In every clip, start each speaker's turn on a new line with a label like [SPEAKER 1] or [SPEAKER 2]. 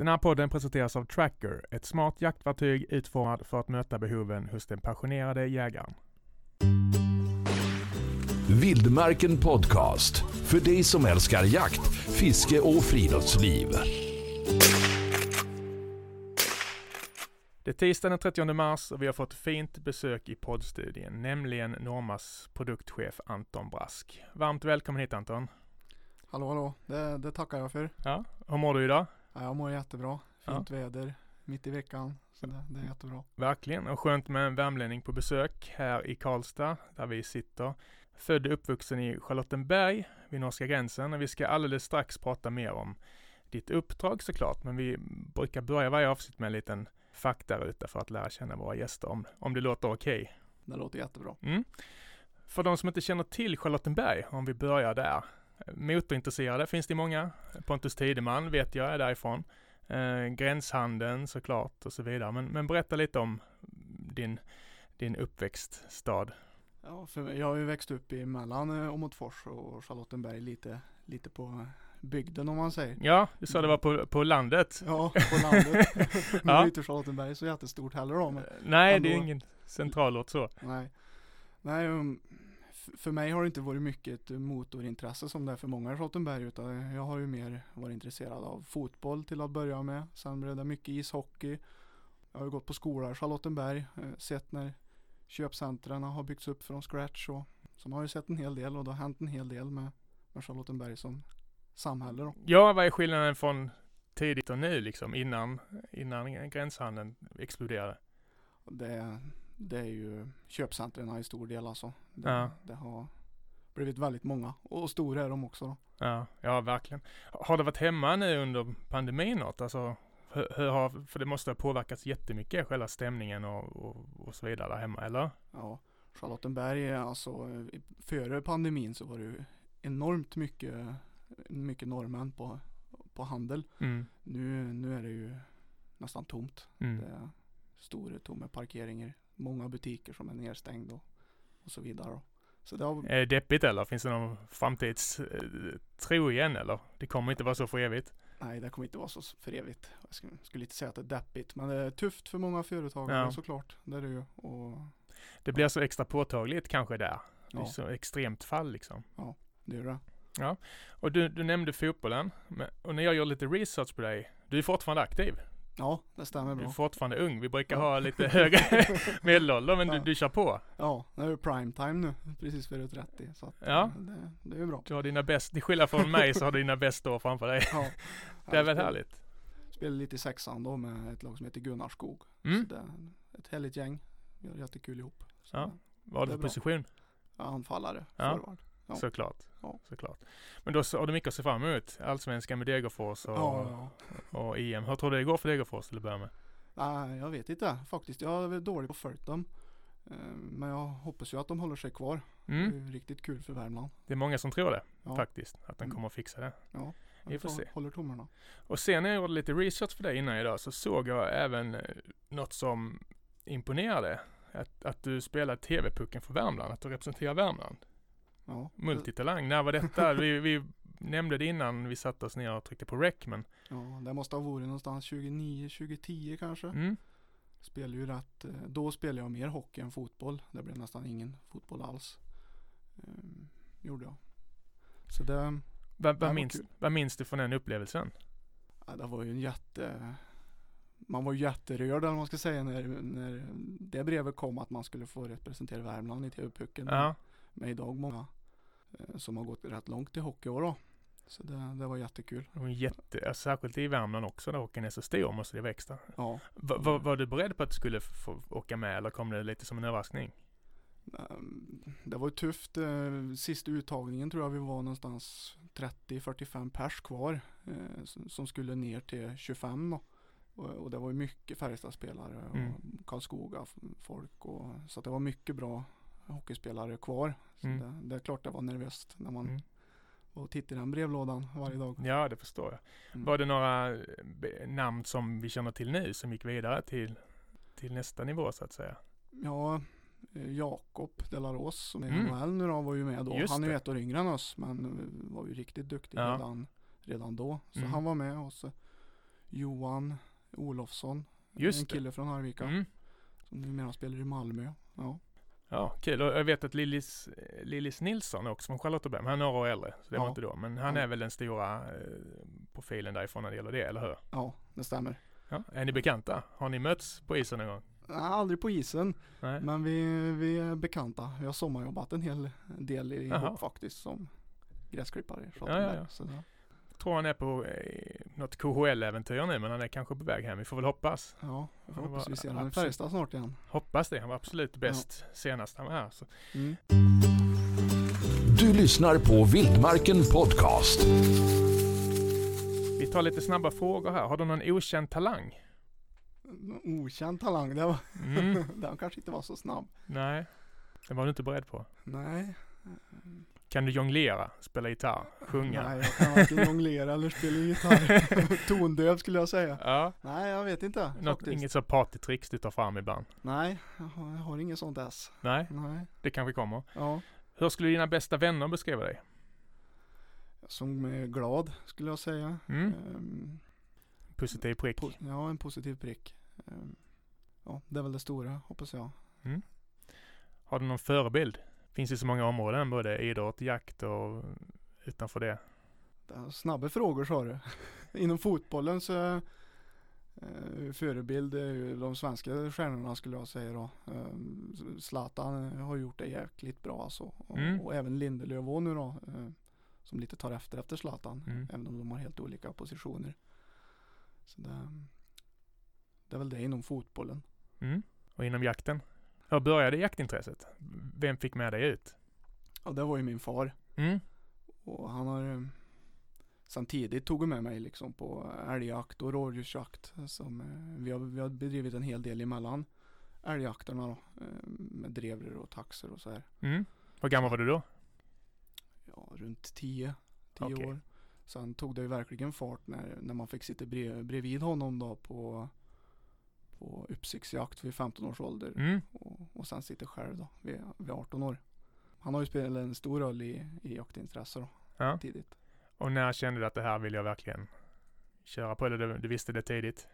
[SPEAKER 1] Den här podden presenteras av Tracker, ett smart jaktverktyg utformat för att möta behoven hos den passionerade jägaren.
[SPEAKER 2] Vildmarken Podcast. För dig som älskar jakt, fiske och friluftsliv.
[SPEAKER 1] Det är tisdagen den 30 mars och vi har fått fint besök i poddstudien, nämligen Normas produktchef Anton Brask. Varmt välkommen hit Anton.
[SPEAKER 3] Hallå hallå, det, det tackar jag för.
[SPEAKER 1] Ja, hur mår du idag?
[SPEAKER 3] Ja, jag mår jättebra. Fint väder mitt i veckan. Så det, det är jättebra.
[SPEAKER 1] Verkligen, och skönt med en värmlänning på besök här i Karlstad, där vi sitter. Född och uppvuxen i Charlottenberg vid norska gränsen och vi ska alldeles strax prata mer om ditt uppdrag såklart, men vi brukar börja varje avsnitt med en liten faktaruta för att lära känna våra gäster om, om det låter okej. Okay.
[SPEAKER 3] Det låter jättebra.
[SPEAKER 1] Mm. För de som inte känner till Charlottenberg, om vi börjar där. Motorintresserade finns det många. Pontus Tideman vet jag är därifrån. Eh, gränshandeln såklart och så vidare. Men, men berätta lite om din, din uppväxtstad.
[SPEAKER 3] Ja, för jag har ju växt upp i mellan eh, Åmotfors och Charlottenberg lite, lite på bygden om man säger.
[SPEAKER 1] Ja, du sa det var på, på landet.
[SPEAKER 3] Ja, på landet. nu är inte Charlottenberg så jättestort heller då. Men
[SPEAKER 1] Nej, ändå. det är ingen centralort så.
[SPEAKER 3] Nej. Nej, um, för mig har det inte varit mycket ett motorintresse som det är för många i Charlottenberg utan jag har ju mer varit intresserad av fotboll till att börja med. Sen blev det mycket ishockey. Jag har ju gått på skola i Charlottenberg, eh, sett när köpcentren har byggts upp från scratch och så man har ju sett en hel del och det har hänt en hel del med, med Charlottenberg som samhälle då.
[SPEAKER 1] Ja, vad är skillnaden från tidigt och nu liksom innan, innan gränshandeln exploderade?
[SPEAKER 3] Det, det är ju köpcentren i stor del alltså. Det, ja. det har blivit väldigt många och stora är de också. Då.
[SPEAKER 1] Ja, ja verkligen. Har det varit hemma nu under pandemin något? Alltså, hur, hur har, för det måste ha påverkats jättemycket, själva stämningen och, och, och så vidare där hemma, eller?
[SPEAKER 3] Ja, Charlottenberg, alltså före pandemin så var det ju enormt mycket, mycket norrmän på, på handel. Mm. Nu, nu är det ju nästan tomt. Mm. Det är stora tomma parkeringar många butiker som är nedstängda och, och så vidare. Så
[SPEAKER 1] det har... Är det deppigt eller? Finns det någon framtidstro igen eller? Det kommer inte vara så för evigt?
[SPEAKER 3] Nej, det kommer inte vara så för evigt. Jag skulle, skulle inte säga att det är deppigt, men det är tufft för många företagare ja. såklart. Det är det ju. Och,
[SPEAKER 1] det blir ja. så extra påtagligt kanske där. Det är så extremt fall liksom.
[SPEAKER 3] Ja, det gör det.
[SPEAKER 1] Ja, och du, du nämnde fotbollen. Och när jag gör lite research på dig, du är fortfarande aktiv.
[SPEAKER 3] Ja, det stämmer bra.
[SPEAKER 1] Du är fortfarande ung. Vi brukar ja. ha lite högre medelålder, men ja. du, du kör på.
[SPEAKER 3] Ja, det är prime time nu, precis före 30. Så att,
[SPEAKER 1] ja.
[SPEAKER 3] det, det är bra.
[SPEAKER 1] Du har dina bäst, till skillnad från mig så har du dina bästa år framför dig. Ja. det är väl härligt.
[SPEAKER 3] Spelade lite i sexan då med ett lag som heter Gunnarskog. Mm. Så det ett härligt gäng. Vi har jättekul ihop. Så
[SPEAKER 1] ja. Vad har du för position?
[SPEAKER 3] Anfallare, ja.
[SPEAKER 1] Ja. Såklart. Ja. Såklart. Men då har du mycket att se fram emot. Allsvenskan med Degerfors och, ja, ja. och EM. Hur tror du det går för Degerfors till att börja med?
[SPEAKER 3] Nej, jag vet inte faktiskt. Jag är dålig på att följa dem. Eh, men jag hoppas ju att de håller sig kvar. Mm. Det är riktigt kul för Värmland.
[SPEAKER 1] Det är många som tror det faktiskt. Att de mm. kommer att fixa det.
[SPEAKER 3] Ja, vi får se. Håller tummarna.
[SPEAKER 1] Och sen när jag gjorde lite research för dig innan idag så såg jag även eh, något som imponerade. Att, att du spelar TV-pucken för Värmland, att du representerar Värmland. Ja. Multitalang. När var detta? vi, vi nämnde det innan vi satte oss ner och tryckte på rec men
[SPEAKER 3] Ja, det måste ha varit någonstans 29, 2010 kanske. Mm. Spelade ju rätt. Eh, då spelade jag mer hockey än fotboll. Det blev nästan ingen fotboll alls. Ehm, gjorde jag. Så det
[SPEAKER 1] vad, vad, minns, vad minns du från den upplevelsen?
[SPEAKER 3] Ja, det var ju en jätte man var jätterörd eller man ska säga när, när det brevet kom att man skulle få representera Värmland i TV-pucken. Ja. Med idag många Eh, som har gått rätt långt i hockey då. Så det, det var jättekul.
[SPEAKER 1] Det var jätte, särskilt i Värmland också där hockeyn är så stor måste det växa. Ja. Va, va, var du beredd på att du skulle få åka med eller kom det lite som en överraskning?
[SPEAKER 3] Ehm, det var tufft. Eh, sista uttagningen tror jag vi var någonstans 30-45 pers kvar eh, som skulle ner till 25 då. Och det var mycket Färjestadspelare och mm. Karlskoga folk och så det var mycket bra hockeyspelare kvar. Så mm. det, det, är klart det var nervöst när man mm. och tittade i den brevlådan varje dag.
[SPEAKER 1] Ja, det förstår jag. Mm. Var det några eh, namn som vi känner till nu som gick vidare till, till nästa nivå så att säga?
[SPEAKER 3] Ja, eh, Jakob Delaros som är i mm. Nu då var ju med då. Just han är ju ett år yngre än oss men var ju riktigt duktig ja. redan, redan då. Så mm. han var med och så Johan Olofsson.
[SPEAKER 1] Just
[SPEAKER 3] en
[SPEAKER 1] det.
[SPEAKER 3] kille från Arvika.
[SPEAKER 1] Mm.
[SPEAKER 3] Som numera spelar i Malmö. Ja.
[SPEAKER 1] Ja, kul. Och jag vet att Lillis, Lillis Nilsson också från Charlottenberg, han är några år äldre. Så det var
[SPEAKER 3] Ja.
[SPEAKER 1] inte då. Men han
[SPEAKER 3] Ja.
[SPEAKER 1] är väl den stora eh, profilen därifrån när det gäller det, eller hur?
[SPEAKER 3] ja, det stämmer.
[SPEAKER 1] Ja. Är ni bekanta? Har ni mötts på isen någon gång?
[SPEAKER 3] Nej, aldrig på isen.
[SPEAKER 1] Nej?
[SPEAKER 3] Men vi, vi är bekanta. Vi har sommarjobbat en hel del ihop faktiskt som gräsklippare i
[SPEAKER 1] ja,
[SPEAKER 3] Charlottenberg.
[SPEAKER 1] ja.
[SPEAKER 3] Så
[SPEAKER 1] tror han är på eh, något KHL-äventyr nu, men han är kanske på väg hem. Vi får väl hoppas.
[SPEAKER 3] ja, jag hoppas
[SPEAKER 1] var
[SPEAKER 3] vi ser honom i Färjestad snart igen.
[SPEAKER 1] Hoppas det. Han var absolut bäst senast han var här. Så.
[SPEAKER 3] Mm.
[SPEAKER 2] Du lyssnar på Vildmarken Podcast.
[SPEAKER 1] Vi tar lite snabba frågor här. Har du någon okänd talang?
[SPEAKER 3] En Okänd talang, det var,
[SPEAKER 1] Mm.
[SPEAKER 3] den kanske inte var så snabb.
[SPEAKER 1] Nej, det var du inte beredd på.
[SPEAKER 3] Nej.
[SPEAKER 1] Kan du jonglera, spela gitarr, sjunga?
[SPEAKER 3] Nej, jag kan varken jonglera eller spela gitarr. Tondöv skulle jag säga.
[SPEAKER 1] Ja,
[SPEAKER 3] Nej, jag vet inte
[SPEAKER 1] något,
[SPEAKER 3] faktiskt.
[SPEAKER 1] inget så partytricks du tar fram ibland?
[SPEAKER 3] Nej, jag har, jag har inget sånt ess.
[SPEAKER 1] Nej,
[SPEAKER 3] Nej,
[SPEAKER 1] det kanske kommer.
[SPEAKER 3] ja.
[SPEAKER 1] Hur skulle dina bästa vänner beskriva dig?
[SPEAKER 3] Som är glad skulle jag säga.
[SPEAKER 1] Mm?
[SPEAKER 3] Ehm,
[SPEAKER 1] Positiv prick.
[SPEAKER 3] po- ja, en positiv prick. Ehm, ja, det är väl det stora hoppas jag.
[SPEAKER 1] Mm. Har du någon förebild? Finns i så många områden, både idrott, jakt och utanför det.
[SPEAKER 3] Snabba frågor sa du. Inom fotbollen så eh, förebild är ju de svenska stjärnorna skulle jag säga då. Eh, Zlatan har gjort det jäkligt bra alltså. Och,
[SPEAKER 1] Mm.
[SPEAKER 3] och även Lindelöf och nu då. Eh, som lite tar efter efter Zlatan.
[SPEAKER 1] Mm.
[SPEAKER 3] Även om de har helt olika positioner. Så det, det är väl det inom fotbollen.
[SPEAKER 1] Mm? Och inom jakten? Hur började jaktintresset? Vem fick med dig ut?
[SPEAKER 3] Ja det var ju min far.
[SPEAKER 1] Mm?
[SPEAKER 3] Och han har eh, sen tidigt tagit med mig liksom på älgjakt och rådjursjakt. Som, eh, vi, har, vi har bedrivit en hel del emellan älgjakterna då. eh, Med drevrar och taxer och så här.
[SPEAKER 1] Mm? Hur gammal var du då?
[SPEAKER 3] Ja, runt 10, 10
[SPEAKER 1] Okej.
[SPEAKER 3] år. Sen tog det ju verkligen fart när, när man fick sitta brev, bredvid honom då på, på uppsiktsjakt vid 15 års ålder.
[SPEAKER 1] Mm?
[SPEAKER 3] Och, och sen sitter själv då vid, vid 18 år. Han har ju spelat en stor roll i, i jaktintresse då,
[SPEAKER 1] Ja.
[SPEAKER 3] tidigt.
[SPEAKER 1] Och när kände du att det här vill jag verkligen köra på? Eller du, du visste det tidigt?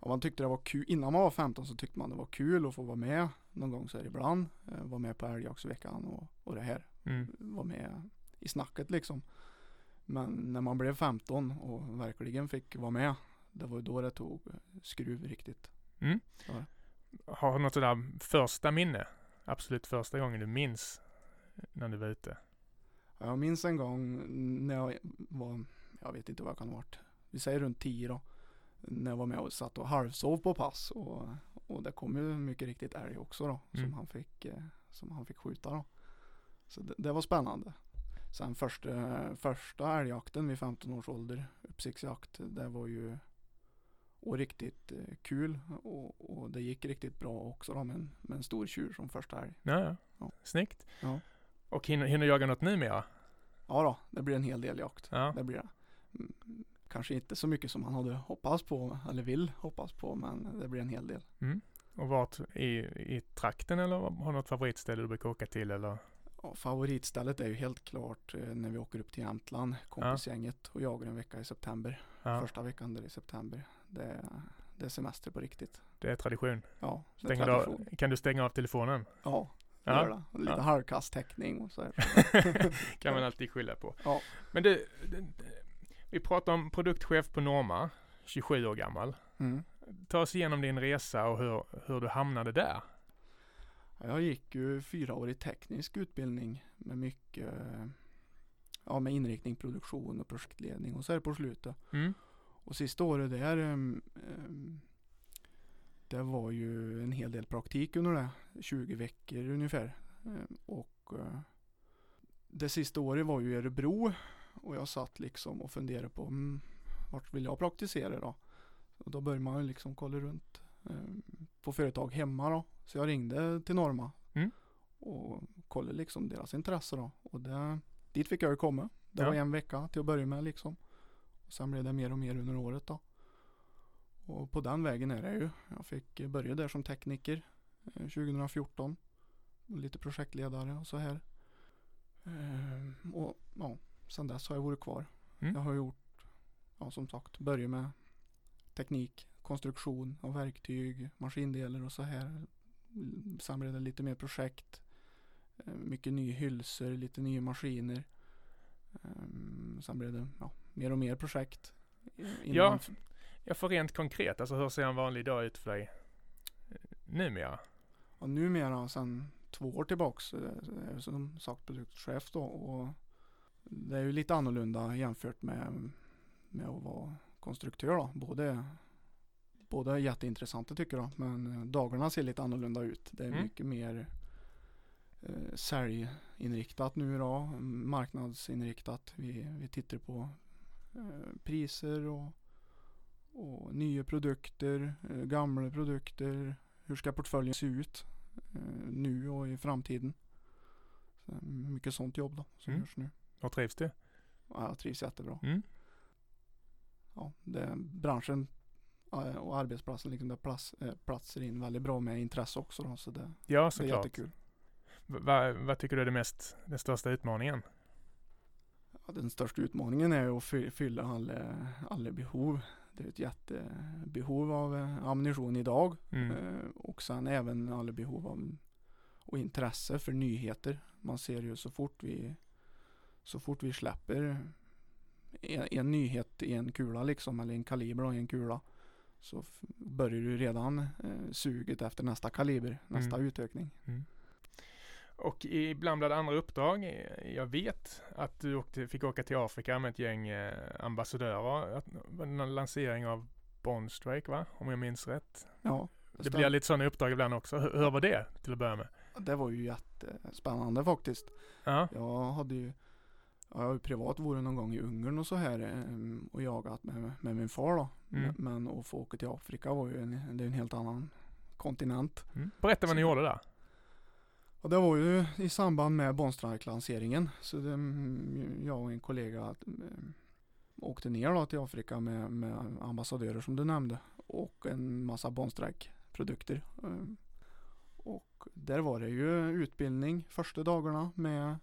[SPEAKER 3] Ja, man tyckte det var kul, innan man var 15 så tyckte man det var kul att få vara med någon gång så här ibland. Eh, vara med på älgjaktsveckan och, och det här.
[SPEAKER 1] Mm.
[SPEAKER 3] Vara med i snacket liksom. Men när man blev 15 och verkligen fick vara med. Det var ju då det tog skruv riktigt.
[SPEAKER 1] Mm?
[SPEAKER 3] Ja.
[SPEAKER 1] Har du något sådär första minne? Absolut första gången du minns när du var ute?
[SPEAKER 3] Ja, Jag minns en gång när jag var, jag vet inte vad jag kan ha varit. Vi säger runt 10 då. När jag var med och satt och halvsov på pass. Och, och det kom ju mycket riktigt älg också då.
[SPEAKER 1] Mm.
[SPEAKER 3] Som, han fick, eh, som han fick skjuta då. Så det, det var spännande. Sen första, första älgjakten vid 15 års ålder, uppsiktsjakt, det var ju och riktigt eh, kul och, och det gick riktigt bra också då med en, med en stor tjur som första älg.
[SPEAKER 1] Ja, ja.
[SPEAKER 3] Ja.
[SPEAKER 1] Snyggt.
[SPEAKER 3] Ja.
[SPEAKER 1] Och hinner, hinner jaga något numera?
[SPEAKER 3] Ja då, det blir en hel del jakt.
[SPEAKER 1] Ja.
[SPEAKER 3] Det blir det. Mm, Kanske inte så mycket som man hade hoppats på eller vill hoppas på men det blir en hel del.
[SPEAKER 1] Mm. Och vart i, i trakten eller har du något favoritställe du brukar åka till eller?
[SPEAKER 3] Ja, favoritstället är ju helt klart eh, när vi åker upp till Jämtland, kompisgänget och jagar en vecka i september.
[SPEAKER 1] Ja,
[SPEAKER 3] Första veckan där i september. Det det är semester på riktigt.
[SPEAKER 1] det är tradition.
[SPEAKER 3] Ja, det är tradition.
[SPEAKER 1] du, kan du stänga av telefonen?
[SPEAKER 3] Ja, det
[SPEAKER 1] Ja.
[SPEAKER 3] gör det. Lite
[SPEAKER 1] Ja.
[SPEAKER 3] halvkass täckning och så
[SPEAKER 1] kan man alltid skylla på.
[SPEAKER 3] Ja.
[SPEAKER 1] Men du, vi pratar om produktchef på Norma, 27 år gammal.
[SPEAKER 3] Mm.
[SPEAKER 1] Ta oss igenom din resa och hur, hur du hamnade där.
[SPEAKER 3] Ja, Jag gick ju fyraårig teknisk utbildning med mycket Ja med inriktning produktion och projektledning och så här på slutet.
[SPEAKER 1] Mm.
[SPEAKER 3] Och sista året där ehm, Det var ju en hel del praktik under det. 20 veckor ungefär. Ehm, Och eh, Det sista året var ju i Örebro. Och jag satt liksom och funderade på mm, vart vill jag praktisera då? Och då började man liksom kolla runt på företag hemma då. Så jag ringde till Norma.
[SPEAKER 1] Mm.
[SPEAKER 3] Och kollade liksom deras intresse då. Och det, dit fick jag ju komma. Det
[SPEAKER 1] Ja.
[SPEAKER 3] var en vecka till att börja med liksom. Och sen blev det mer och mer under året då. Och på den vägen är det ju. Jag fick börja där som tekniker eh, 2014. Och lite projektledare och så här. Ehm, och ja, sen dess har jag varit kvar.
[SPEAKER 1] Mm.
[SPEAKER 3] Jag har gjort, ja som sagt, börjat med teknik, konstruktion av verktyg, maskindelar och så här. Sen blev det lite mer projekt. Eh, mycket nya hylsor, lite nya maskiner. Ehm, Sen blev det ja, mer och mer projekt.
[SPEAKER 1] Ja.
[SPEAKER 3] man-
[SPEAKER 1] Ja, för rent konkret, alltså hur ser en vanlig dag ut för dig eh, numera?
[SPEAKER 3] Och numera sen två år tillbaks är jag som sagt produktchef då och det är ju lite annorlunda jämfört med, med att vara konstruktör då. Både, båda är jätteintressanta tycker jag men eh, dagarna ser lite annorlunda ut. Det är
[SPEAKER 1] Mm.
[SPEAKER 3] mycket mer eh, säljinriktat nu då, marknadsinriktat. Vi, vi tittar på eh, priser och, och nya produkter, eh, gamla produkter, hur ska portföljen se ut eh, nu och i framtiden. Så är mycket sånt jobb då som
[SPEAKER 1] Mm.
[SPEAKER 3] görs nu.
[SPEAKER 1] Och trivs du?
[SPEAKER 3] Ja, jag trivs jättebra.
[SPEAKER 1] Mm.
[SPEAKER 3] Ja, det, branschen eh, och arbetsplatsen liksom där plats, eh, platsar in väldigt bra med intresse också då, så det,
[SPEAKER 1] Ja,
[SPEAKER 3] det är
[SPEAKER 1] såklart.
[SPEAKER 3] jättekul.
[SPEAKER 1] Vad- vad tycker du är det mest, den största utmaningen?
[SPEAKER 3] Ja, den största utmaningen är att fy- fylla alla, alla behov. Det är ett jättebehov av eh, ammunition idag
[SPEAKER 1] Mm.
[SPEAKER 3] Eh, och sen även alla behov av och intresse för nyheter. Man ser ju så fort vi så fort vi släpper en, en nyhet i en kula liksom eller en kaliber och en kula så börjar ju redan eh, suget efter nästa kaliber, nästa
[SPEAKER 1] Mm.
[SPEAKER 3] utökning.
[SPEAKER 1] Och ibland bland andra uppdrag, eh, jag vet att du åkte, fick åka till Afrika med ett gäng eh, ambassadörer. En lansering av Bondstrike va? Om jag minns rätt.
[SPEAKER 3] Ja,
[SPEAKER 1] Det blir lite sådana uppdrag ibland också. Hur, hur var det till att börja med?
[SPEAKER 3] det var ju jättespännande faktiskt.
[SPEAKER 1] Ja,
[SPEAKER 3] Jag hade ju ja, jag har ju privat varit någon gång i Ungern och så här eh, och jagat med, med min far då.
[SPEAKER 1] Mm.
[SPEAKER 3] Men att få åka till Afrika var ju en, det är en helt annan kontinent.
[SPEAKER 1] mm. berätta vad ni gjorde där.
[SPEAKER 3] Och det var ju i samband med Bonstrike-lanseringen. Så det, mm, jag och en kollega eh, åkte ner då till Afrika med, med ambassadörer som du nämnde. Och en massa Bonstrike-produkter. Eh, Och där var det ju utbildning första dagarna med,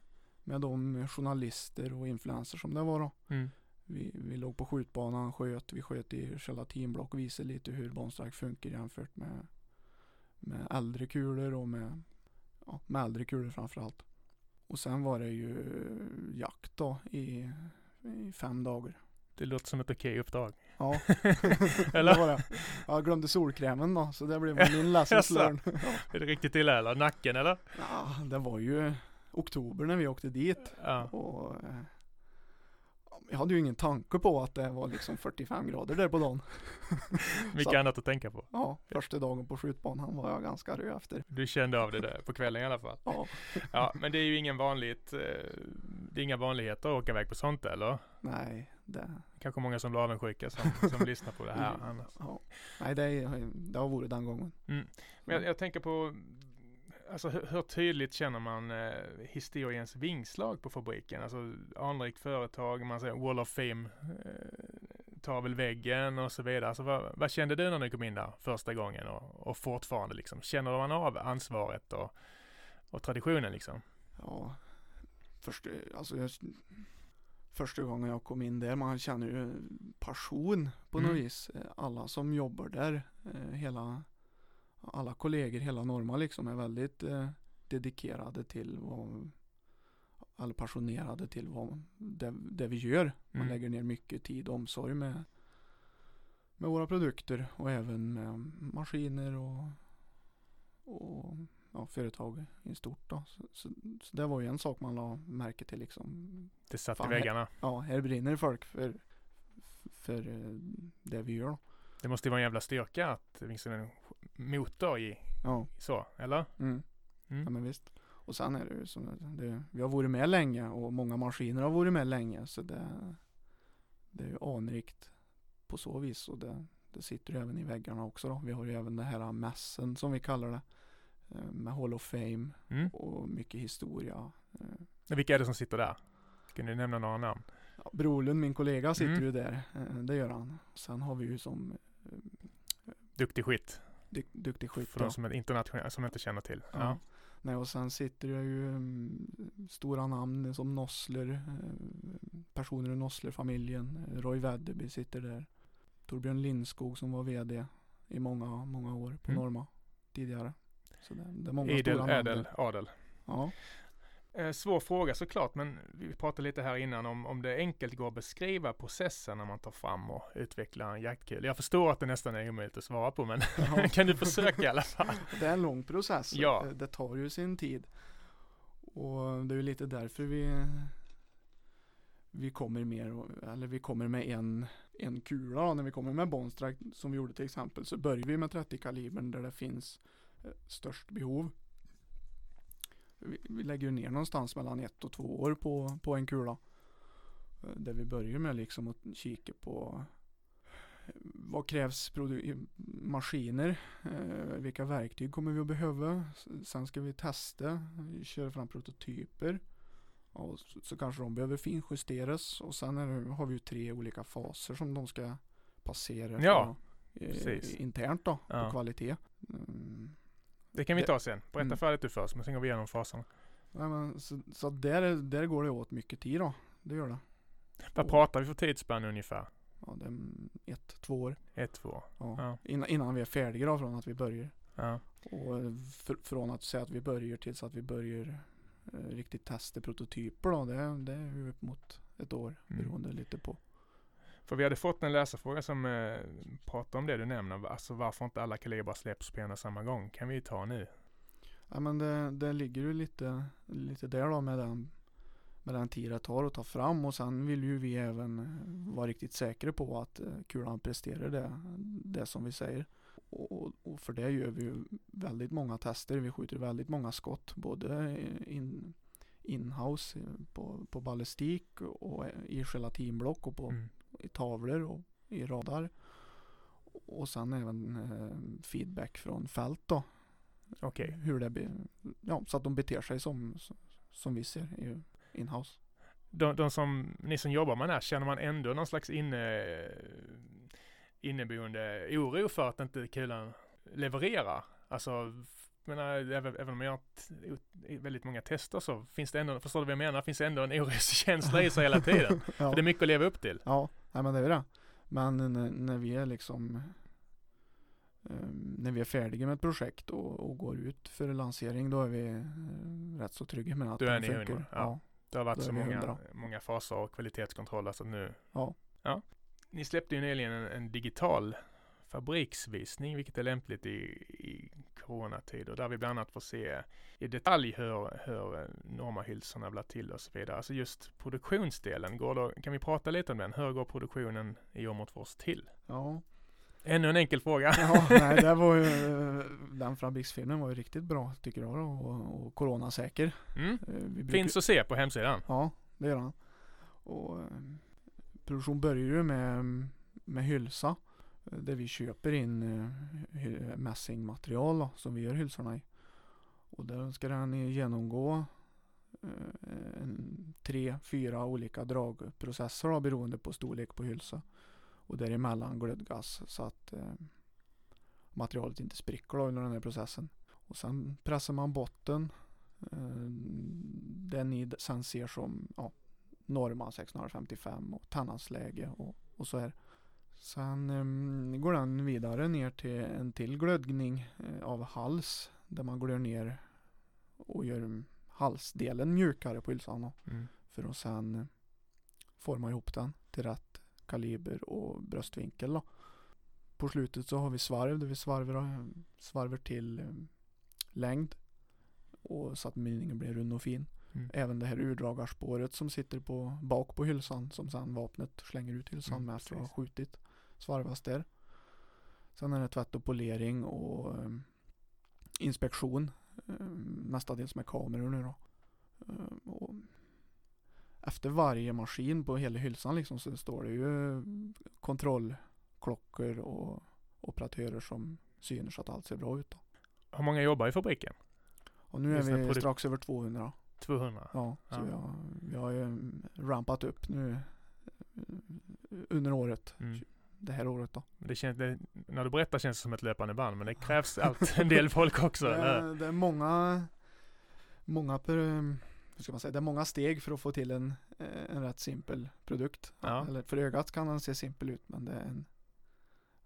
[SPEAKER 3] med de journalister och influencers som det var då.
[SPEAKER 1] Mm.
[SPEAKER 3] Vi, vi låg på skjutbanan, sköt, vi sköt i gelatinblock och visade lite hur Bonstrike funkar jämfört med, med äldre kulor och med, ja, med äldre kulor framförallt. Och sen var det ju jakt då i, i fem dagar.
[SPEAKER 1] Det låter som ett okej uppdrag.
[SPEAKER 3] Ja,
[SPEAKER 1] Eller?
[SPEAKER 3] det var det. Jag glömde solkrämen då, så det blev min lessons learned.
[SPEAKER 1] Är det riktigt illa eller? Nacken eller?
[SPEAKER 3] Ja, det var ju oktober när vi åkte dit.
[SPEAKER 1] Ja.
[SPEAKER 3] Och eh, jag hade ju ingen tanke på att det var liksom 45 grader där på dagen.
[SPEAKER 1] Mycket annat att tänka på.
[SPEAKER 3] Ja, första dagen på skjutbanan var jag ganska röd efter.
[SPEAKER 1] Du kände av det där på kvällen i alla fall.
[SPEAKER 3] Ja,
[SPEAKER 1] Ja, men det är ju ingen vanligt, eh, det är inga vanligheter att åka iväg på sånt eller?
[SPEAKER 3] nej, det,
[SPEAKER 1] Kanske många som blir avundsjuka som, som lyssnar på det här
[SPEAKER 3] ja, nej det, är- det har varit den gången.
[SPEAKER 1] Men jag, jag tänker på, alltså hur, hur tydligt känner man eh, historiens vingslag på fabriken? Alltså anrikt företag, man säger Wall of Fame, eh, tar väl väggen och så vidare. Alltså, vad, vad kände du när du kom in där första gången och, och fortfarande liksom? Känner man av ansvaret och, och traditionen liksom?
[SPEAKER 3] Ja, först, alltså jag, första gången jag kom in där, man känner ju passion på något
[SPEAKER 1] Mm.
[SPEAKER 3] vis. Alla som jobbar där, eh, hela, alla kollegor, hela Norma liksom är väldigt eh, dedikerade till vad, eller passionerade till vad det, det vi gör. Man
[SPEAKER 1] Mm.
[SPEAKER 3] lägger ner mycket tid och omsorg med, med våra produkter och även med maskiner och, och ja, företag i stort då. Så, så, så det var ju en sak man la märke till liksom.
[SPEAKER 1] Det satt
[SPEAKER 3] Fan,
[SPEAKER 1] i väggarna.
[SPEAKER 3] Ja, här brinner folk för, för eh, det vi gör då.
[SPEAKER 1] Det måste ju vara en jävla styrka att motor i
[SPEAKER 3] Ja,
[SPEAKER 1] så, eller?
[SPEAKER 3] mm.
[SPEAKER 1] Mm.
[SPEAKER 3] ja men visst. Och sen är det ju som det, vi har varit med länge och många maskiner har varit med länge så det, det är ju anrikt på så vis och det, det sitter ju även i väggarna också då. Vi har ju även det här mässen som vi kallar det eh, med Hall of Fame
[SPEAKER 1] Mm.
[SPEAKER 3] och mycket historia.
[SPEAKER 1] Vilka är det som sitter där? Kan du nämna några namn?
[SPEAKER 3] Ja, Brolund, min kollega, sitter
[SPEAKER 1] Mm.
[SPEAKER 3] ju där. Eh, Det gör han. Sen har vi ju som eh,
[SPEAKER 1] Duktig skit.
[SPEAKER 3] Dy- duktig skytt.
[SPEAKER 1] För de som är internationella, som inte känner till.
[SPEAKER 3] Ja.
[SPEAKER 1] Ja.
[SPEAKER 3] Nej, och sen sitter det ju mm, stora namn som Nossler, eh, personer ur Nossler-familjen. Roy Wedderby sitter där. Torbjörn Lindskog som var VD i många, många år på
[SPEAKER 1] Mm.
[SPEAKER 3] Norma tidigare. Så det, det är många
[SPEAKER 1] Idel,
[SPEAKER 3] stora namn
[SPEAKER 1] ädel,
[SPEAKER 3] där.
[SPEAKER 1] adel.
[SPEAKER 3] Ja.
[SPEAKER 1] Eh, svår fråga såklart, men vi pratade lite här innan om, om det enkelt går att beskriva processen när man tar fram och utvecklar en jaktkul. Jag förstår att det nästan är omöjligt att svara på, men
[SPEAKER 3] Ja.
[SPEAKER 1] kan du försöka i alla fall?
[SPEAKER 3] Det är en lång process.
[SPEAKER 1] Ja.
[SPEAKER 3] Det, det tar ju sin tid. Och det är ju lite därför vi vi kommer mer, eller vi kommer med en, en kula. När vi kommer med Bonstrike som vi gjorde till exempel så börjar vi med 30 kalibern där det finns eh, störst behov. Vi, lägger ju ner någonstans mellan ett och två år på, på en kula. Eh, Där vi börjar med liksom att kika på eh, vad krävs maskiner? Eh, vilka verktyg kommer vi att behöva? Sen ska vi testa, köra fram prototyper. Och så, så kanske de behöver finjusteras och sen det, har vi ju tre olika faser som de ska passera
[SPEAKER 1] Ja,
[SPEAKER 3] på, eh, internt då,
[SPEAKER 1] Ja.
[SPEAKER 3] på kvalitet. Mm.
[SPEAKER 1] Det kan vi ta sen. Berätta
[SPEAKER 3] Mm.
[SPEAKER 1] färdigt du först, men sen går vi igenom faserna.
[SPEAKER 3] Nej, men, så så där, är- där går det åt mycket tid då. Det gör det.
[SPEAKER 1] Vad pratar vi för tidsspann ungefär?
[SPEAKER 3] Ja, det är ett, två år.
[SPEAKER 1] Ett, två?
[SPEAKER 3] Ja.
[SPEAKER 1] Ja.
[SPEAKER 3] Innan, innan vi är färdiga då från att vi börjar.
[SPEAKER 1] Ja.
[SPEAKER 3] Och eh, fr- från att säga att vi börjar tills att vi börjar eh, riktigt testa prototyper då. Det, är- det är ju upp mot ett år
[SPEAKER 1] Mm.
[SPEAKER 3] beroende lite på.
[SPEAKER 1] För vi hade fått en läsarfråga som eh, pratar om det du nämner, alltså varför inte alla kalibrar släpps på en och samma gång. Kan vi ta nu?
[SPEAKER 3] Ja men det, det ligger ju lite, lite där då med den, med den tid det tar att ta fram och sen vill ju vi även eh, vara riktigt säkra på att eh, kulan presterar det, det som vi säger. Och, och för det gör vi ju väldigt många tester. Vi skjuter väldigt många skott både in, inhouse eh, på, på ballistik och i gelatinblock och på
[SPEAKER 1] Mm.
[SPEAKER 3] I tavlor och i radar. Och sen även eh, feedback från fält då.
[SPEAKER 1] Okej.
[SPEAKER 3] Hur det blir, ja, så att de beter sig som, som vi ser inhouse.
[SPEAKER 1] De, de som, ni som jobbar med det här, känner man ändå någon slags inne, inneboende oro för att inte kulan levererar? Alltså, menar, även, även om jag har väldigt många tester så finns det ändå, förstår du vad jag menar? Finns det ändå en oroskänsla i sig hela tiden?
[SPEAKER 3] ja.
[SPEAKER 1] För det är mycket att leva upp till.
[SPEAKER 3] ja, nej, men det är det. Men när, när vi är liksom ehm, när vi är färdiga med ett projekt och, och går ut för lansering då är vi eh, rätt så trygga med att
[SPEAKER 1] Då är
[SPEAKER 3] det funkar.
[SPEAKER 1] ja.
[SPEAKER 3] Ja.
[SPEAKER 1] Det har varit så många, måga faser och kvalitetskontroller så nu.
[SPEAKER 3] Ja.
[SPEAKER 1] ja. Ni släppte ju nyligen en, en digital fabriksvisning, vilket är lämpligt i, i coronatider, där vi bland annat får se i detalj hur, hur normahylsorna blir till och så vidare. Alltså just produktionsdelen, går då, kan vi prata lite om den? Hur går produktionen i Åmotfors till?
[SPEAKER 3] ja.
[SPEAKER 1] Ännu en enkel fråga.
[SPEAKER 3] Ja, nej, det var ju, den fabriksfilmen var ju riktigt bra tycker jag då, och, och coronasäker.
[SPEAKER 1] Mm.
[SPEAKER 3] Eh, brukar-
[SPEAKER 1] Finns att se på hemsidan.
[SPEAKER 3] Ja, det gör han. Och eh, produktion börjar ju med, med hylsa. Där vi köper in eh, mässingmaterial då, som vi gör hylsorna i. Och där ska den genomgå eh, en, tre, fyra olika dragprocesser då, beroende på storlek på hylsa. Och däremellan glödgas så att eh, materialet inte spricker då under den här processen. Och sen pressar man botten. Eh, det ni sen ser som ja, Norma 655 och Tannasläge och, och så här. Sen eh, går den vidare ner till en till glödgning eh, av hals. Där man glöder ner och gör halsdelen mjukare på hylsan. då,
[SPEAKER 1] Mm.
[SPEAKER 3] För att sen eh, forma ihop den till rätt kaliber och bröstvinkel. Då. På slutet så har vi svarv där vi svarvar, eh, svarvar till eh, längd. Och så att mynningen blir rund och fin.
[SPEAKER 1] Mm.
[SPEAKER 3] Även det här urdragarspåret som sitter på bak på hylsan som sen vapnet slänger ut hylsan
[SPEAKER 1] Mm,
[SPEAKER 3] med efter att ha skjutit. Svarvas. Sen är det tvätt och polering och eh, inspektion. Eh, mestadels med kameror nu då. Eh, och efter varje maskin på hela hylsan liksom så står det ju kontrollklockor och operatörer som syner så att allt ser bra ut. Då.
[SPEAKER 1] Hur många jobbar i fabriken?
[SPEAKER 3] Och nu är
[SPEAKER 1] Just
[SPEAKER 3] vi strax över 200.
[SPEAKER 1] 200?
[SPEAKER 3] Ja, så
[SPEAKER 1] Ja.
[SPEAKER 3] Vi, har, vi har ju mm, rampat upp nu eh, under året.
[SPEAKER 1] Mm.
[SPEAKER 3] Det här året då.
[SPEAKER 1] Det känns, det, när du berättar känns det som ett löpande band, men det krävs allt, en del folk också,
[SPEAKER 3] Det
[SPEAKER 1] eller?
[SPEAKER 3] är, det är många, många per, eh, hur ska man säga, det är många steg för att få till en, eh, en rätt simpel produkt.
[SPEAKER 1] Ja.
[SPEAKER 3] Eller för ögat kan den se simpel ut men det är en,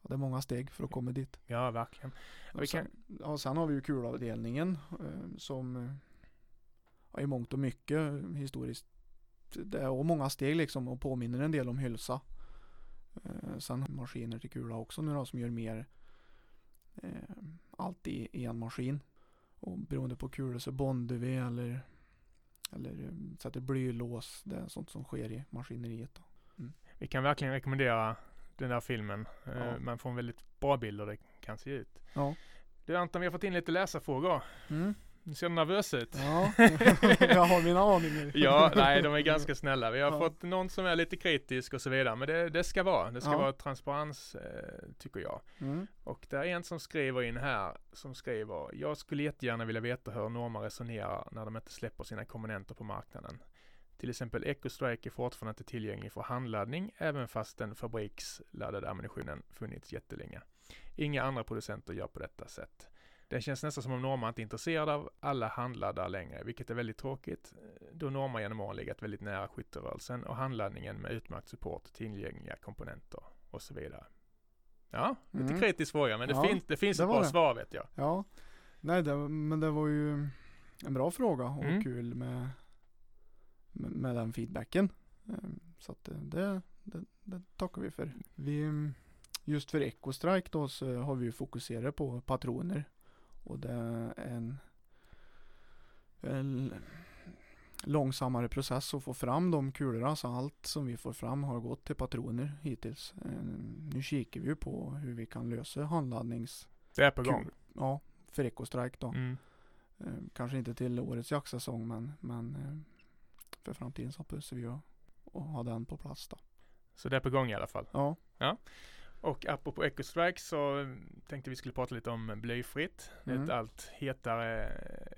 [SPEAKER 3] det är många steg för att komma dit.
[SPEAKER 1] Ja, verkligen.
[SPEAKER 3] Och sen, ja, sen har vi ju kulavdelningen eh, som eh, ja, i mångt och mycket eh, historiskt det är många steg liksom och påminner en del om hylsa. Eh, sen har vi maskiner till kula också nu då som gör mer eh, allt i, i en maskin. Och beroende på kulor så bondar vi eller, eller eh, sätter blylås. Det är sånt som sker i maskineriet. Då.
[SPEAKER 1] Vi kan verkligen rekommendera den där filmen. Eh,
[SPEAKER 3] Ja.
[SPEAKER 1] Man får en väldigt bra bild hur det kan se ut.
[SPEAKER 3] Ja.
[SPEAKER 1] Du Anton, vi har fått in lite läsarfrågor.
[SPEAKER 3] Mm.
[SPEAKER 1] Du ser nervös ut.
[SPEAKER 3] Ja, jag har mina aningar.
[SPEAKER 1] Ja, nej de är ganska snälla. Vi har
[SPEAKER 3] Ja.
[SPEAKER 1] fått någon som är lite kritisk och så vidare. Men det, det ska vara. Det ska
[SPEAKER 3] Ja.
[SPEAKER 1] vara transparens eh, tycker jag.
[SPEAKER 3] Mm.
[SPEAKER 1] Och det är en som skriver in här som skriver Jag skulle jättegärna vilja veta hur Norma resonerar när de inte släpper sina komponenter på marknaden. Till exempel EcoStrike är fortfarande inte tillgänglig för handladdning även fast den fabriksladdade ammunitionen funnits jättelänge. Inga andra producenter gör på detta sätt. Det känns nästan som om Norma inte är intresserad av alla handladdare längre, vilket är väldigt tråkigt då Norma genom åren legat väldigt nära skytterörelsen och handladdningen med utmärkt support, tillgängliga komponenter och så vidare. Ja, lite
[SPEAKER 3] Mm.
[SPEAKER 1] kritisk fråga, men det,
[SPEAKER 3] Ja,
[SPEAKER 1] finns, det finns
[SPEAKER 3] det
[SPEAKER 1] ett bra
[SPEAKER 3] det.
[SPEAKER 1] svar vet jag.
[SPEAKER 3] Ja, nej det, men det var ju en bra fråga och
[SPEAKER 1] Mm.
[SPEAKER 3] kul med, med, med den feedbacken. Ehm, Så att det, det, det, det tackar vi för. Vi, just för EcoStrike då så har vi ju fokuserat på patroner och det är en, en långsammare process att få fram de kulorna så allt som vi får fram har gått till patroner hittills. Ehm, Nu kikar vi ju på hur vi kan lösa handladdnings
[SPEAKER 1] Det är på gång.
[SPEAKER 3] Kul. Ja, för EcoStrike då.
[SPEAKER 1] Mm.
[SPEAKER 3] Eh, kanske inte till årets jaktsäsong men, men eh, för framtiden så hoppas vi att, att ha den på plats då.
[SPEAKER 1] Så det är på gång i alla fall.
[SPEAKER 3] Ja,
[SPEAKER 1] Och apropå EcoStrike så tänkte vi skulle prata lite om blyfritt. Det är ett
[SPEAKER 3] Mm.
[SPEAKER 1] allt hetare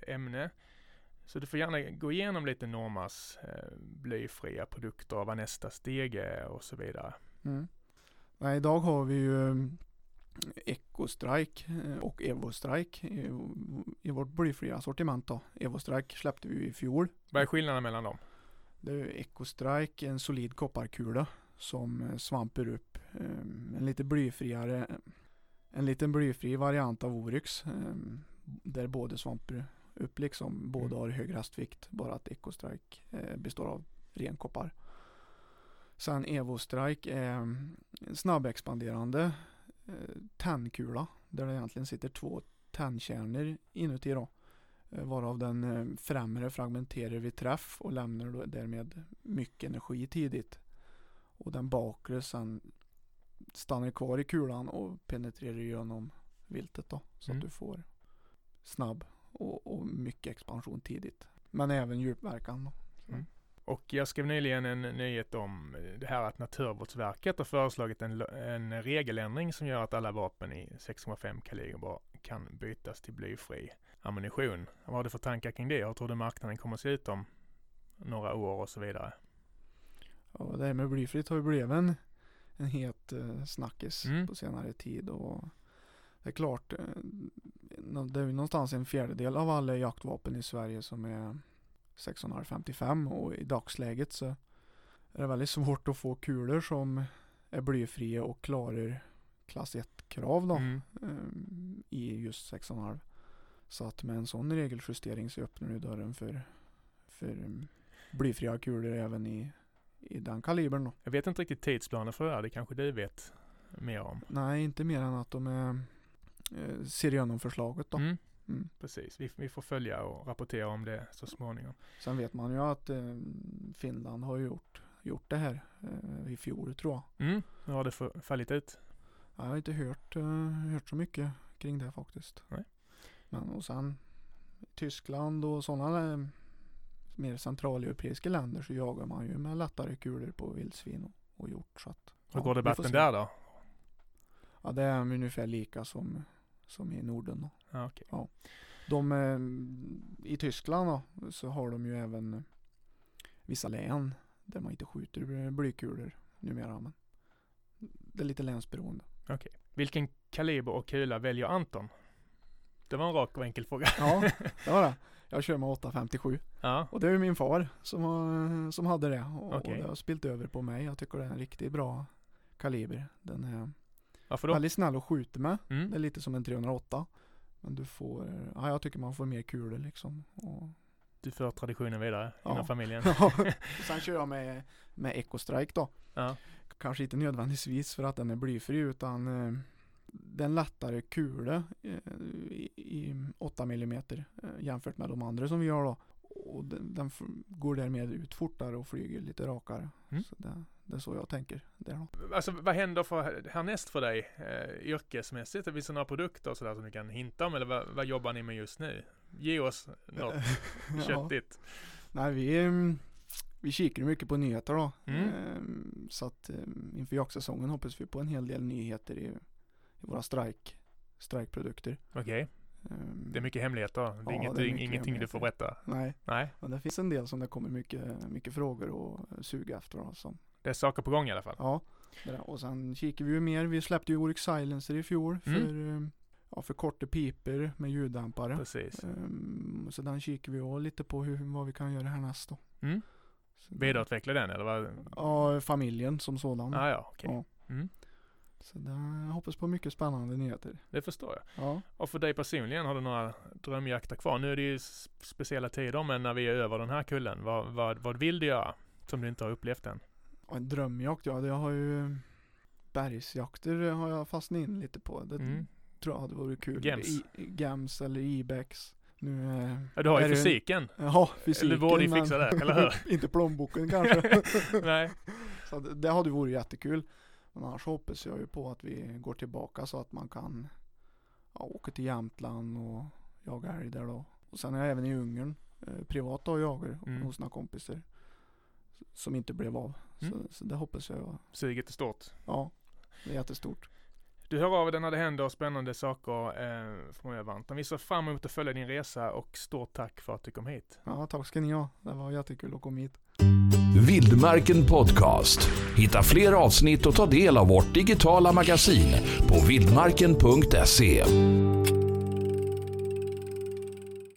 [SPEAKER 1] ämne. Så du får gärna gå igenom lite Normas eh, blyfria produkter, vad nästa steg är och så vidare.
[SPEAKER 3] mm. Nej, idag har vi ju eh, EcoStrike eh, och EvoStrike i, i vårt blyfria sortiment då. EvoStrike släppte vi i fjol.
[SPEAKER 1] Vad är skillnaden mellan dem?
[SPEAKER 3] Det är EcoStrike, en solid kopparkula som eh, svampar upp eh, en lite blyfriare, en liten blyfri variant av Oryx. eh, Där både svampar upp liksom, båda
[SPEAKER 1] Mm.
[SPEAKER 3] har hög restvikt, bara att EcoStrike eh, består av ren koppar. Sen EvoStrike är en snabbexpanderande eh, tändkula där det egentligen sitter två tändkärnor inuti då. Varav den främre fragmenterar vid träff och lämnar därmed mycket energi tidigt. Och den bakre sen stannar kvar i kulan och penetrerar igenom viltet då. Så
[SPEAKER 1] Mm.
[SPEAKER 3] att du får snabb och, och mycket expansion tidigt. Men även djupverkan då.
[SPEAKER 1] Mm. Och jag skrev nyligen en nyhet om det här att Naturvårdsverket har föreslagit en, en regeländring som gör att alla vapen i 6,5 kaliber kan bytas till blyfri ammunition. Vad har du för tankar kring det? Hur tror du marknaden kommer att se ut om några år och så vidare?
[SPEAKER 3] Och det här med blyfritt har ju blivit en, en het eh, snackis
[SPEAKER 1] Mm.
[SPEAKER 3] på senare tid. Och det är klart, eh, det är ju någonstans en fjärdedel av alla jaktvapen i Sverige som är 655 och i dagsläget så är det väldigt svårt att få kulor som är blyfria och klarar klass 1-krav då
[SPEAKER 1] Mm.
[SPEAKER 3] eh, i just 6,5. Så att med en sån regeljustering så öppnar du dörren för, för um, blyfria kulor även i, i den kalibern då.
[SPEAKER 1] Jag vet inte riktigt tidsplanen för det här. Det kanske du vet mer om?
[SPEAKER 3] Nej, inte mer än att de är, eh, ser igenom förslaget då.
[SPEAKER 1] Mm.
[SPEAKER 3] Mm.
[SPEAKER 1] Precis, vi, vi får följa och rapportera om det så småningom.
[SPEAKER 3] Sen vet man ju att eh, Finland har gjort, gjort det här eh, i fjol tror jag.
[SPEAKER 1] Mm. Hur har det fallit ut?
[SPEAKER 3] Jag har inte hört, eh, hört så mycket kring det faktiskt.
[SPEAKER 1] Nej.
[SPEAKER 3] Men och sen Tyskland och sådana mer centraleuropeiska länder så jagar man ju med lättare kulor på vildsvin och, och hjort. Så att,
[SPEAKER 1] Hur
[SPEAKER 3] ja,
[SPEAKER 1] går debatten
[SPEAKER 3] se.
[SPEAKER 1] där då?
[SPEAKER 3] Ja, det är ungefär lika som, som i Norden. Då.
[SPEAKER 1] Ja, okej.
[SPEAKER 3] De, eh, I Tyskland då, så har de ju även vissa län där man inte skjuter blykulor numera. Men det är lite länsberoende.
[SPEAKER 1] Okej. Vilken kaliber och kula väljer Anton? Det var en rak och enkel fråga.
[SPEAKER 3] Ja, det var det. Jag kör med 857
[SPEAKER 1] Ja,
[SPEAKER 3] och det är ju min far som, har, som hade det och,
[SPEAKER 1] Okej.
[SPEAKER 3] och det har spilt över på mig. Jag tycker det är en riktigt bra kaliber. Den är? Väldigt snäll att skjuta med.
[SPEAKER 1] Mm.
[SPEAKER 3] Det är lite som en 308. Men du får, ja jag tycker man får mer kulor liksom. Och,
[SPEAKER 1] Du för traditionen vidare
[SPEAKER 3] Ja.
[SPEAKER 1] inom familjen.
[SPEAKER 3] och sen kör jag med, med Ecostrike då.
[SPEAKER 1] Ja.
[SPEAKER 3] Kanske inte nödvändigtvis för att den är blyfri utan eh, det är en lättare kula eh, i, i 8 mm eh, jämfört med de andra som vi har då. Och den, den går därmed ut fortare och flyger lite rakare.
[SPEAKER 1] Mm.
[SPEAKER 3] Så det, det är så jag tänker där då.
[SPEAKER 1] Alltså vad händer för, härnäst för dig eh, yrkesmässigt? Finns det några produkter och sådär som du kan hinta om eller vad, vad jobbar ni med just nu? Ge oss något
[SPEAKER 3] Ja.
[SPEAKER 1] köttigt.
[SPEAKER 3] Nej, vi, mm, vi kikar mycket på nyheter då.
[SPEAKER 1] Mm.
[SPEAKER 3] Ehm, Så att ehm, inför jaktsäsongen hoppas vi på en hel del nyheter i, i våra strike, strikeprodukter.
[SPEAKER 1] Okej,
[SPEAKER 3] Ehm,
[SPEAKER 1] det är mycket hemligheter. Det är,
[SPEAKER 3] Ja, det är
[SPEAKER 1] ingenting, du får berätta.
[SPEAKER 3] Nej,
[SPEAKER 1] Nej,
[SPEAKER 3] men det finns en del som det kommer mycket, mycket frågor och suga efter. Som,
[SPEAKER 1] det är saker på gång i alla fall.
[SPEAKER 3] ja, och sen kikar vi ju mer. Vi släppte ju Oryx Silencer i fjol för,
[SPEAKER 1] Mm.
[SPEAKER 3] ehm, ja, för korta piper med ljuddämpare.
[SPEAKER 1] Precis.
[SPEAKER 3] Ehm, så den kikar vi också lite på hur, vad vi kan göra härnäst då.
[SPEAKER 1] Mm. Vidareutveckla den eller vad?
[SPEAKER 3] Ja, familjen som sådan.
[SPEAKER 1] Ah, ja, okej.
[SPEAKER 3] Ja.
[SPEAKER 1] Mm.
[SPEAKER 3] Så det, jag hoppas på mycket spännande nyheter.
[SPEAKER 1] Det förstår jag.
[SPEAKER 3] Ja.
[SPEAKER 1] Och för dig personligen, har du några drömjakter kvar? Nu är det ju speciella tider, men när vi är över den här kullen, vad, vad, vad vill du göra? Som du inte har upplevt än?
[SPEAKER 3] En drömjakt, ja det har ju Bergsjakter har jag fastnat in lite på. Det
[SPEAKER 1] Mm.
[SPEAKER 3] tror jag hade varit kul.
[SPEAKER 1] Gems.
[SPEAKER 3] I, Gems eller Ibex. Nu eh,
[SPEAKER 1] Ja, du har ju fysiken.
[SPEAKER 3] Ja, fysiken.
[SPEAKER 1] Du borde ju fixa det, eller hur?
[SPEAKER 3] inte plånboken kanske.
[SPEAKER 1] Nej.
[SPEAKER 3] så det, det hade varit jättekul. Men annars hoppas jag ju på att vi går tillbaka så att man kan ja, åka till Jämtland och jaga älg där då. Och sen är jag även i Ungern eh, privat och jagar
[SPEAKER 1] Mm.
[SPEAKER 3] hos några kompisar. Som inte blev av.
[SPEAKER 1] Mm.
[SPEAKER 3] Så, så det hoppas jag.
[SPEAKER 1] Suget är stort.
[SPEAKER 3] Ja, det är jättestort.
[SPEAKER 1] Du hör av dig när det händer spännande saker eh, framöver. Vi ser fram emot att följa din resa och stort tack för att du kom hit.
[SPEAKER 3] Ja, tack ska ni ha. Det var jättekul att komma hit.
[SPEAKER 2] Vildmarken Podcast. Hitta fler avsnitt och ta del av vårt digitala magasin på vildmarken.se.